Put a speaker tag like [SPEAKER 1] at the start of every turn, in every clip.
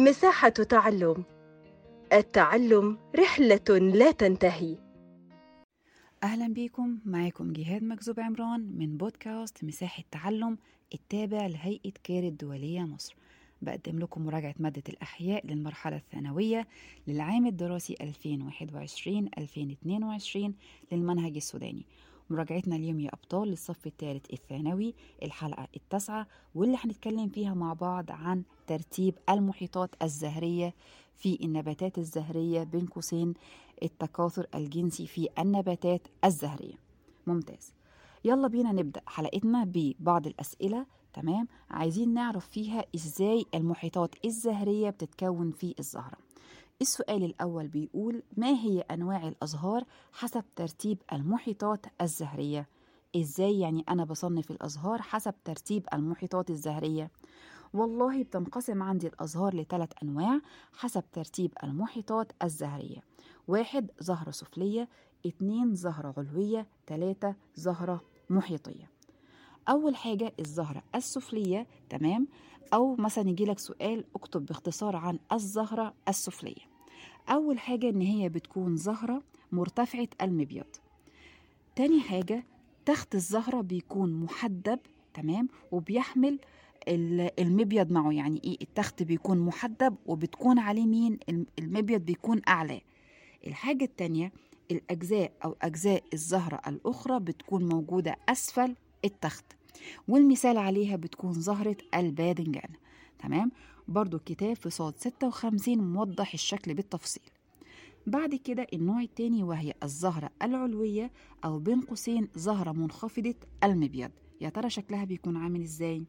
[SPEAKER 1] مساحة تعلم. التعلم رحلة لا تنتهي.
[SPEAKER 2] أهلا بيكم. معاكم جهاد مكذوب عمران من بودكاست مساحة تعلم التابع لهيئة كير الدولية مصر. بقدم لكم مراجعة مادة الأحياء للمرحلة الثانوية للعام الدراسي 2021-2022 للمنهج السوداني. مراجعتنا اليوم يا أبطال للصف الثالث الثانوي الحلقة التاسعة واللي هنتكلم فيها مع بعض عن ترتيب المحيطات الزهرية في النباتات الزهرية بين قوسين التكاثر الجنسي في النباتات الزهرية. ممتاز. يلا بينا نبدأ حلقتنا ببعض الأسئلة تمام؟ عايزين نعرف فيها إزاي المحيطات الزهرية بتتكون في الزهرة. السؤال الأول بيقول ما هي أنواع الأزهار حسب ترتيب المحيطات الزهرية؟ إزاي يعني أنا بصنف الأزهار حسب ترتيب المحيطات الزهرية؟ والله بتنقسم عندي الأزهار لثلاث أنواع حسب ترتيب المحيطات الزهرية. واحد زهرة سفلية. اتنين زهرة علوية. تلاتة زهرة محيطية. أول حاجة الزهرة السفلية. تمام؟ أو مثلا يجيلك سؤال اكتب باختصار عن الزهرة السفلية. أول حاجة إن هي بتكون زهرة مرتفعة المبيض. تاني حاجة تخت الزهرة بيكون محدب تمام؟ وبيحمل المبيض معه. يعني إيه؟ التخت بيكون محدب وبتكون عليه مين؟ المبيض بيكون أعلى. الحاجة التانية الأجزاء أو أجزاء الزهرة الأخرى بتكون موجودة أسفل التخت. والمثال عليها بتكون زهرة الباذنجان تمام؟ برضو الكتاب في صاد 56 موضح الشكل بالتفصيل. بعد كده النوع التاني وهي الزهرة العلوية أو بين قوسين زهرة منخفضة المبيض. يا ترى شكلها بيكون عامل إزاي؟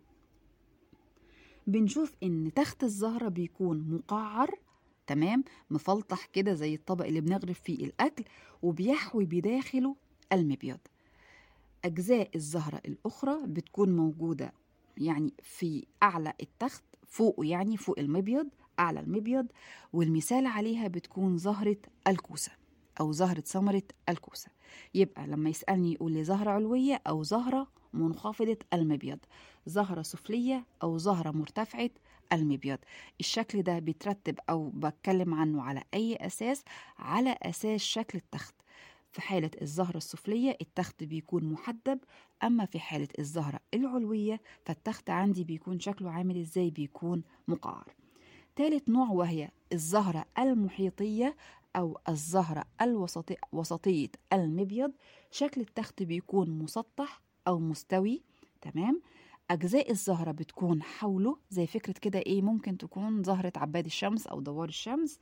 [SPEAKER 2] بنشوف إن تخت الزهرة بيكون مقعر تمام؟ مفلطح كده زي الطبق اللي بنغرف فيه الأكل وبيحوي بداخله المبيض. أجزاء الزهرة الأخرى بتكون موجودة يعني في أعلى التخت فوقه يعني فوق المبيض أعلى المبيض والمثال عليها بتكون زهرة الكوسة أو زهرة ثمرة الكوسة. يبقى لما يسألني يقول لي زهرة علوية أو زهرة منخفضة المبيض زهرة سفلية أو زهرة مرتفعة المبيض. الشكل ده بيترتب أو بتكلم عنه على أي أساس؟ على أساس شكل التخت في حالة الزهرة السفلية التخت بيكون محدب أما في حالة الزهرة العلوية فالتخت عندي بيكون شكله عامل إزاي؟ بيكون مقعر. ثالث نوع وهي الزهرة المحيطية أو الزهرة الوسطية وسطية المبيض. شكل التخت بيكون مسطح أو مستوي تمام؟ أجزاء الزهرة بتكون حوله زي فكرة كده إيه ممكن تكون زهرة عباد الشمس أو دوار الشمس.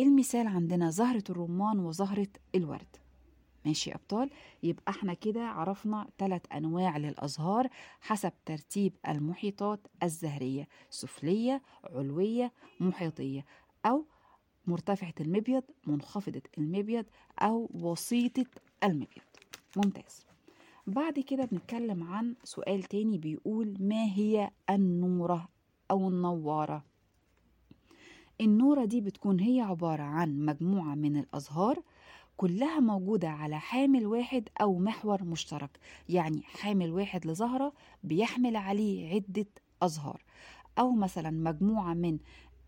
[SPEAKER 2] المثال عندنا؟ زهرة الرمان وزهرة الورد. ماشي أبطال؟ يبقى إحنا كده عرفنا ثلاث أنواع للأزهار حسب ترتيب المحيطات الزهرية سفلية علوية محيطية أو مرتفعة المبيض منخفضة المبيض أو وسيطة المبيض. ممتاز. بعد كده بنتكلم عن سؤال تاني بيقول ما هي النورة أو النوارة؟ النورة دي بتكون هي عبارة عن مجموعة من الأزهار كلها موجودة على حامل واحد أو محور مشترك. يعني حامل واحد لزهرة بيحمل عليه عدة أزهار. أو مثلا مجموعة من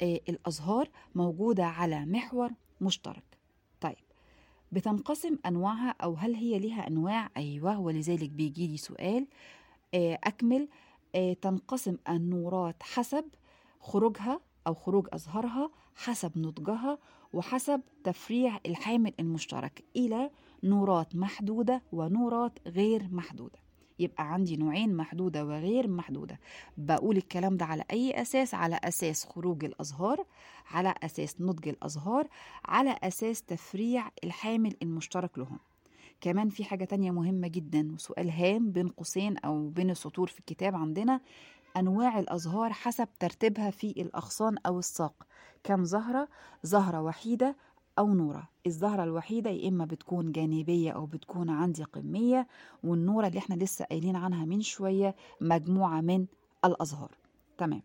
[SPEAKER 2] الأزهار موجودة على محور مشترك. طيب بتنقسم أنواعها أو هل هي لها أنواع؟ أيوة ولذلك بيجي لي سؤال. أكمل. تنقسم النورات حسب خروجها أو خروج أزهارها حسب نضجها وحسب تفريع الحامل المشترك إلى نورات محدودة ونورات غير محدودة. يبقى عندي نوعين محدودة وغير محدودة. بقول الكلام ده على أي أساس؟ على أساس خروج الأزهار على أساس نضج الأزهار على أساس تفريع الحامل المشترك لهم. كمان في حاجة تانية مهمة جدا وسؤال هام بين قوسين أو بين السطور في الكتاب عندنا. أنواع الأزهار حسب ترتيبها في الأغصان أو الساق. كم زهرة؟ زهرة وحيدة أو نورة. الزهرة الوحيدة يا إما بتكون جانبية أو بتكون عندي قمية والنورة اللي إحنا لسه قايلين عنها من شوية مجموعة من الأزهار. تمام.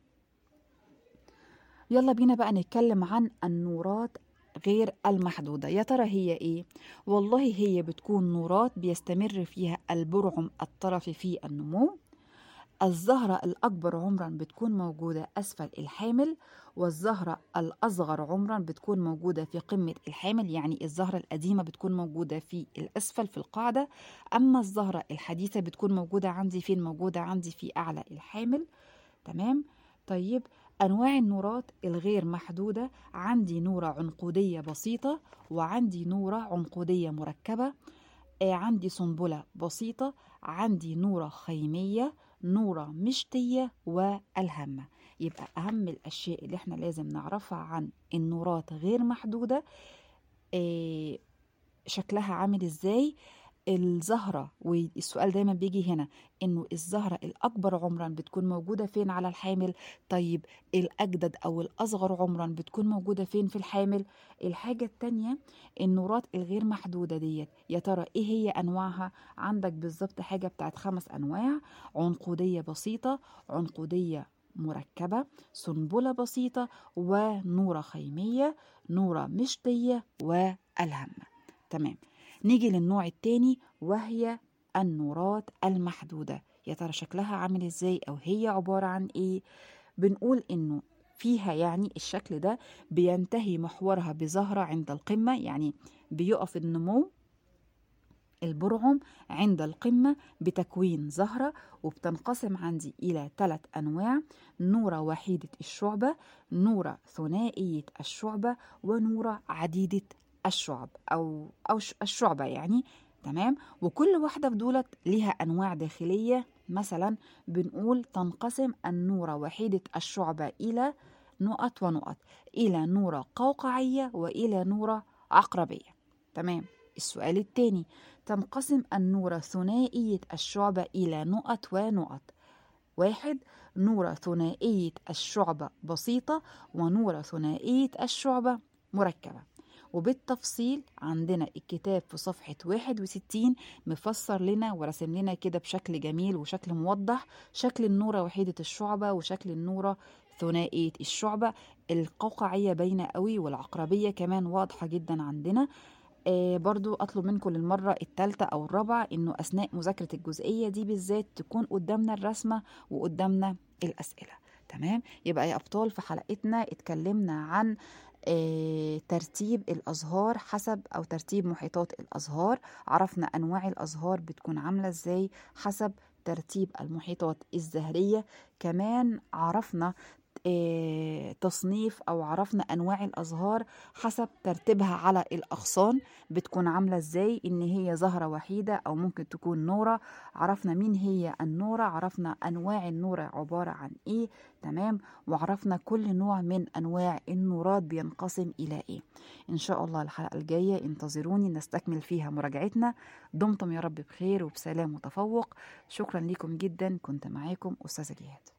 [SPEAKER 2] يلا بينا بقى نتكلم عن النورات غير المحدودة. يا ترى هي إيه؟ والله هي بتكون نورات بيستمر فيها البرعم الطرفي في النمو الزهرة الأكبر عمرا بتكون موجودة أسفل الحامل والزهرة الأصغر عمرا بتكون موجودة في قمة الحامل يعني الزهرة القديمة بتكون موجودة في الأسفل في القاعدة. أما الزهرة الحديثة بتكون موجودة عندي فين؟ موجودة عندي في أعلى الحامل. تمام؟ طيب أنواع النورات الغير محدودة. عندي نورة عنقودية بسيطة وعندي نورة عنقودية مركبة. آه، عندي سنبلة بسيطة. عندي نورة خيمية نورة مشتية والهمة يبقى أهم الأشياء اللي إحنا لازم نعرفها عن النورات غير محدودة آه، شكلها عامل إزاي؟ الزهرة والسؤال دايما بيجي هنا إنه الزهرة الأكبر عمرا بتكون موجودة فين على الحامل؟ طيب الأجدد أو الأصغر عمرا بتكون موجودة فين في الحامل؟ الحاجة التانية النورات الغير محدودة ديت يا ترى إيه هي أنواعها؟ عندك بالظبط حاجة بتاعت خمس أنواع عنقودية بسيطة عنقودية مركبة سنبلة بسيطة ونورة خيمية نورة مشطية والهمة. تمام. نيجي للنوع التاني وهي النورات المحدودة. يا ترى شكلها عامل إزاي؟ أو هي عبارة عن إيه؟ بنقول إنه فيها يعني الشكل ده بينتهي محورها بزهرة عند القمة يعني بيقف النمو البرعم عند القمة بتكوين زهرة وبتنقسم عندي إلى ثلاث أنواع نورة وحيدة الشعبة نورة ثنائية الشعبة ونورة عديدة الشعب أو أو الشعبة يعني تمام؟ وكل واحدة في دولت ليها أنواع داخلية. مثلا بنقول تنقسم النورة وحيدة الشعبة إلى نقط ونقط إلى نورة قوقعية وإلى نورة عقربية تمام؟ السؤال الثاني تنقسم النورة ثنائية الشعبة إلى نقط ونقط. واحد نورة ثنائية الشعبة بسيطة ونورة ثنائية الشعبة مركبة. وبالتفصيل عندنا الكتاب في صفحة 61 مفسر لنا ورسم لنا كده بشكل جميل وشكل موضح شكل النورة وحيدة الشعبة وشكل النورة ثنائية الشعبة القوقعية باينة قوي والعقربية كمان واضحة جدا عندنا. آه برضو أطلب منكم للمرة الثالثة أو الرابعة إنه أثناء مذاكرة الجزئية دي بالذات تكون قدامنا الرسمة وقدامنا الأسئلة. تمام؟ يبقى يا أبطال في حلقتنا اتكلمنا عن آه، ترتيب الأزهار حسب أو ترتيب محيطات الأزهار عرفنا أنواع الأزهار بتكون عاملة إزاي حسب ترتيب المحيطات الزهرية كمان عرفنا تصنيف أو عرفنا أنواع الأزهار حسب ترتيبها على الأغصان بتكون عاملة إزاي إن هي زهرة وحيدة أو ممكن تكون نورة عرفنا مين هي النورة عرفنا أنواع النورة عبارة عن إيه تمام؟ وعرفنا كل نوع من أنواع النورات بينقسم إلى إيه. إن شاء الله الحلقة الجاية انتظروني نستكمل فيها مراجعتنا. دمتم يا رب بخير وبسلام وتفوق شكرا لكم جدا كنت معاكم أستاذة جهاد.